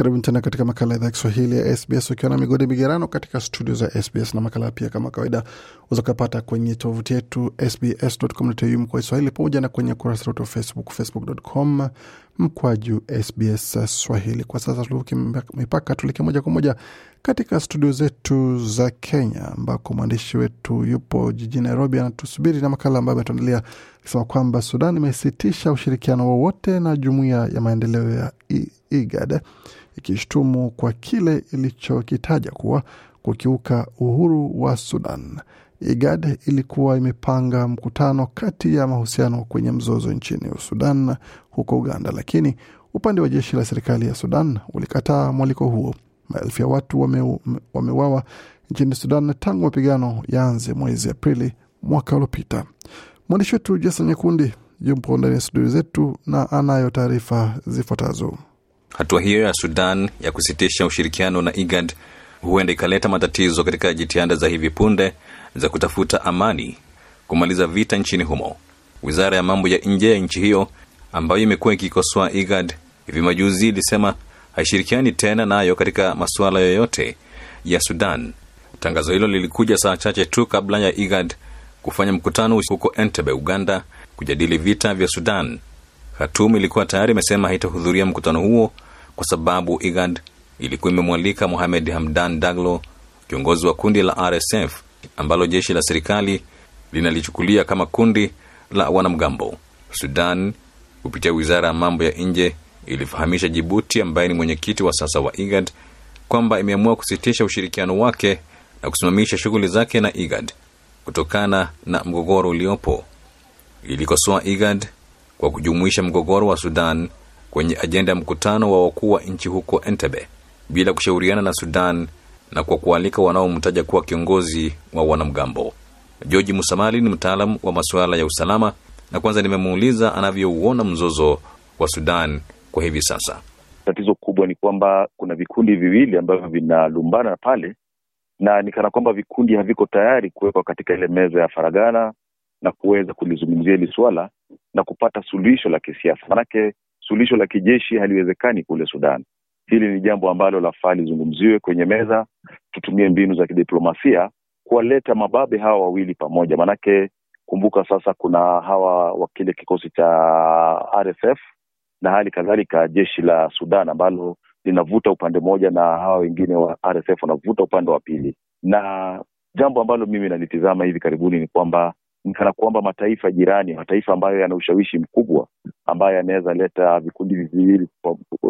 Karibu tena katika makala ya idhaa Kiswahili ya SBS ukiwa na migodi migerano katika studio za SBS na makala pia kama kawaida uzakapata kwenye tovuti yetu sbs.com.au mkwa Swahili pamoja na kwenye kurasa wetu wa Facebook, facebook.com mkwaju SBS Swahili. Kwa sasa tulivuke mipaka, tuleke moja kwa moja katika studio zetu za Kenya ambako mwandishi wetu yupo jijini Nairobi anatusubiri na makala ambayo ametuandalia akisema kwamba Sudan imesitisha ushirikiano wowote na jumuiya ya maendeleo ya IGAD ikishtumu kwa kile ilichokitaja kuwa kukiuka uhuru wa Sudan. IGAD ilikuwa imepanga mkutano kati ya mahusiano kwenye mzozo nchini Sudan huko Uganda, lakini upande wa jeshi la serikali ya Sudan ulikataa mwaliko huo. Maelfu ya watu wame nchini Sudan tangu mapigano yaanze mwezi Aprili mwaka uliopita. Mwandishi wetu Jason Nyekundi yupo ndani ya studio zetu na anayo taarifa zifuatazo. Hatua hiyo ya Sudan ya kusitisha ushirikiano na IGAD huenda ikaleta matatizo katika jitihada za hivi punde za kutafuta amani, kumaliza vita nchini humo. Wizara ya mambo ya nje ya nchi hiyo ambayo imekuwa ikikosoa IGAD hivi majuzi ilisema haishirikiani tena nayo katika masuala yoyote ya Sudan. Tangazo hilo lilikuja saa chache tu kabla ya IGAD kufanya mkutano huko Entebbe, Uganda, kujadili vita vya Sudan. Khartoum ilikuwa tayari imesema haitahudhuria mkutano huo kwa sababu IGAD ilikuwa imemwalika Mohamed Hamdan Daglo, kiongozi wa kundi la RSF ambalo jeshi la serikali linalichukulia kama kundi la wanamgambo. Sudan kupitia wizara ya mambo ya nje ilifahamisha Jibuti, ambaye ni mwenyekiti wa sasa wa IGAD, kwamba imeamua kusitisha ushirikiano wake na kusimamisha shughuli zake na IGAD kutokana na mgogoro uliopo. Ilikosoa IGAD kwa kujumuisha mgogoro wa Sudan kwenye ajenda ya mkutano wa wakuu wa nchi huko Entebbe bila kushauriana na Sudan na kwa kualika wanaomtaja kuwa kiongozi wa wanamgambo. George Musamali ni mtaalam wa masuala ya usalama, na kwanza nimemuuliza anavyouona mzozo wa Sudan kwa hivi sasa. Tatizo kubwa ni kwamba kuna vikundi viwili ambavyo vinalumbana pale, na ni kana kwamba vikundi haviko tayari kuwekwa katika ile meza ya faragana na kuweza kulizungumzia hili swala na kupata suluhisho la kisiasa. Manake suluhisho la kijeshi haliwezekani kule Sudan. Hili ni jambo ambalo lafaa lizungumziwe kwenye meza, tutumie mbinu za kidiplomasia kuwaleta mababe hawa wawili pamoja. Manake kumbuka sasa kuna hawa wa kile kikosi cha RSF na hali kadhalika jeshi la Sudan ambalo linavuta upande mmoja na hawa wengine wa RSF wanavuta upande wa pili. Na jambo ambalo mimi nalitizama hivi karibuni ni kwamba kana kwamba mataifa jirani, mataifa ambayo yana ushawishi mkubwa, ambayo yanaweza leta vikundi viwili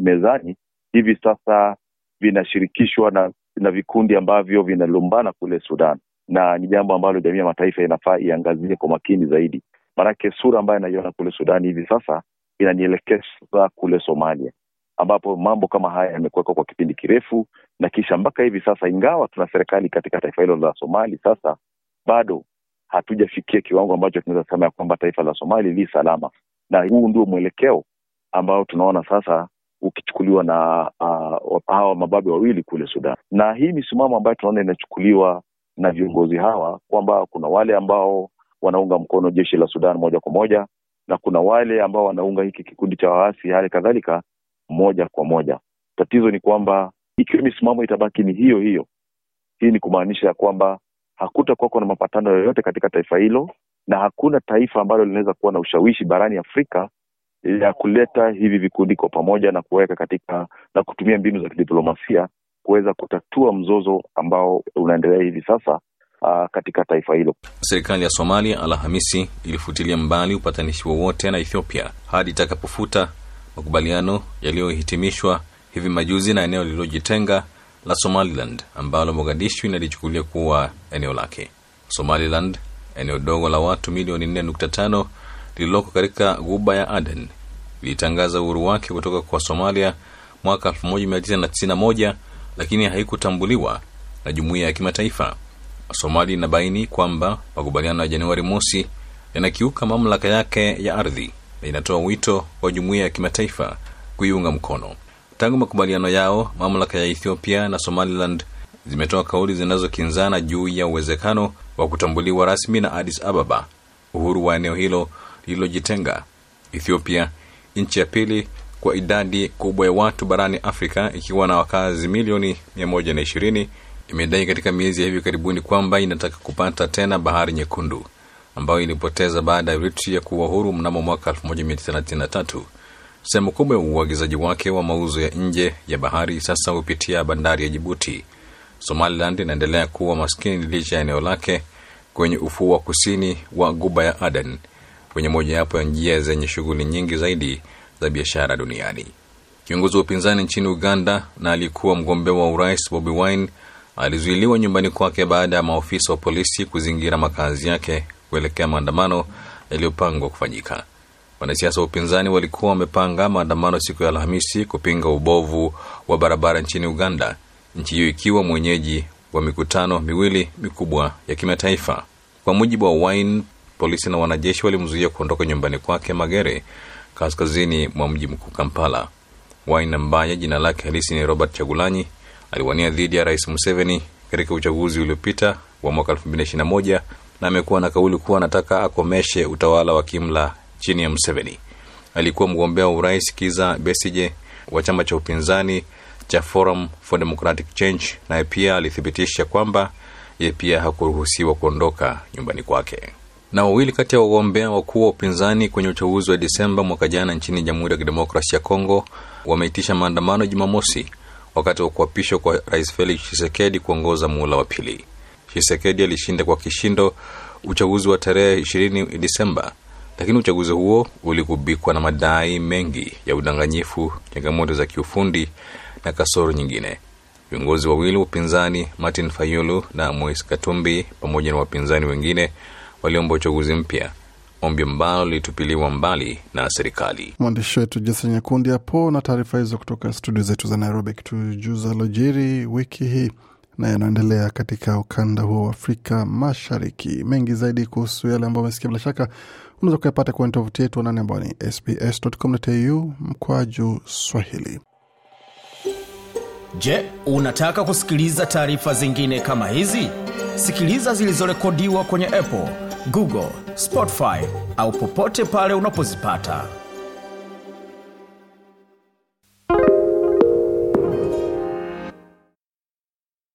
mezani, hivi sasa vinashirikishwa na, na vikundi ambavyo vinalumbana kule Sudan, na ni jambo ambalo jamii ya mataifa inafaa iangazie kwa makini zaidi, maanake sura ambayo anaiona kule Sudan hivi sasa inanielekeza kule Somalia, ambapo mambo kama haya yamekuwekwa kwa kipindi kirefu, na kisha mpaka hivi sasa, ingawa tuna serikali katika taifa hilo la Somali, sasa bado hatujafikia kiwango ambacho tunaweza sema ya kwamba taifa la Somali li salama, na huu ndio mwelekeo ambao tunaona sasa ukichukuliwa na uh, hawa mababe wawili kule Sudan, na hii misimamo ambayo tunaona inachukuliwa na viongozi hawa kwamba kuna wale ambao wanaunga mkono jeshi la Sudan moja kwa moja na kuna wale ambao wanaunga hiki kikundi cha waasi hali kadhalika moja kwa moja. Tatizo ni kwamba ikiwa misimamo itabaki ni hiyo hiyo, hii ni kumaanisha ya kwamba hakutakuwako na mapatano yoyote katika taifa hilo, na hakuna taifa ambalo linaweza kuwa na ushawishi barani Afrika ya kuleta hivi vikundi kwa pamoja na kuweka katika na kutumia mbinu za kidiplomasia kuweza kutatua mzozo ambao unaendelea hivi sasa uh, katika taifa hilo. Serikali ya Somalia Alhamisi ilifutilia mbali upatanishi wowote na Ethiopia hadi itakapofuta makubaliano yaliyohitimishwa hivi majuzi na eneo lililojitenga la Somaliland ambalo Mogadishu inalichukulia kuwa eneo lake. Somaliland, eneo dogo la watu milioni 4.5 lililoko katika ghuba ya Aden, ilitangaza uhuru wake kutoka kwa Somalia mwaka 1991 lakini haikutambuliwa na jumuiya ya kimataifa. Somali inabaini kwamba makubaliano ya Januari mosi yanakiuka mamlaka yake ya ardhi na inatoa wito wa jumuiya ya kimataifa kuiunga mkono. Tangu makubaliano yao, mamlaka ya Ethiopia na Somaliland zimetoa kauli zinazokinzana juu ya uwezekano wa kutambuliwa rasmi na Addis Ababa uhuru wa eneo hilo lililojitenga. ethiopia nchi ya pili kwa idadi kubwa ya watu barani afrika ikiwa na wakazi milioni 120 imedai katika miezi ya hivi karibuni kwamba inataka kupata tena bahari nyekundu ambayo ilipoteza baada ya eritrea kuwa huru mnamo mwaka 1933 sehemu kubwa ya uagizaji wake wa mauzo ya nje ya bahari sasa hupitia bandari ya jibuti. Somaliland inaendelea kuwa maskini licha ya eneo lake kwenye ufuo wa kusini wa guba ya aden kwenye mojawapo ya njia zenye shughuli nyingi zaidi za biashara duniani. Kiongozi wa upinzani nchini uganda na alikuwa mgombea wa urais bobi wine alizuiliwa nyumbani kwake baada ya maofisa wa polisi kuzingira makazi yake kuelekea maandamano yaliyopangwa kufanyika wanasiasa wa upinzani walikuwa wamepanga maandamano siku ya alhamisi kupinga ubovu wa barabara nchini uganda nchi hiyo ikiwa mwenyeji wa mikutano miwili mikubwa ya kimataifa. Kwa mujibu wa wine polisi na wanajeshi walimzuia kuondoka nyumbani kwake magere kaskazini mwa mji mkuu kampala. Wine ambaye jina lake halisi ni robert chagulanyi aliwania dhidi ya rais museveni katika uchaguzi uliopita wa mwaka 221 na amekuwa na kauli kuwa anataka akomeshe utawala wa kimla chini ya museveni. Alikuwa mgombea wa urais kiza besije wa chama cha upinzani cha forum for democratic change naye pia alithibitisha kwamba ye pia hakuruhusiwa kuondoka nyumbani kwake. Na wawili kati ya wagombea wakuu wa upinzani kwenye uchaguzi wa disemba mwaka jana nchini jamhuri ya Kidemokrasia ya kongo wameitisha maandamano jumamosi wakati wa kuapishwa kwa rais felix chisekedi kuongoza muhula wa pili. Chisekedi alishinda kwa kishindo uchaguzi wa tarehe 20 disemba lakini uchaguzi huo uligubikwa na madai mengi ya udanganyifu changamoto za kiufundi na kasoro nyingine. Viongozi wawili wa upinzani martin fayulu na mois katumbi pamoja na wapinzani wengine waliomba uchaguzi mpya. Ombi ambalo lilitupiliwa mbali na serikali. Mwandishi wetu jason nyakundi hapo na taarifa hizo kutoka studio zetu za nairobi. Kitujuza lojiri wiki hii na yanaendelea katika ukanda huo wa afrika mashariki mengi zaidi kuhusu yale ambayo amesikia bila shaka unaweza kuyapata kwenye tovuti yetu anani ambao ni sbs.com.au mkwaju swahili Je, unataka kusikiliza taarifa zingine kama hizi? Sikiliza zilizorekodiwa kwenye Apple, Google, Spotify au popote pale unapozipata.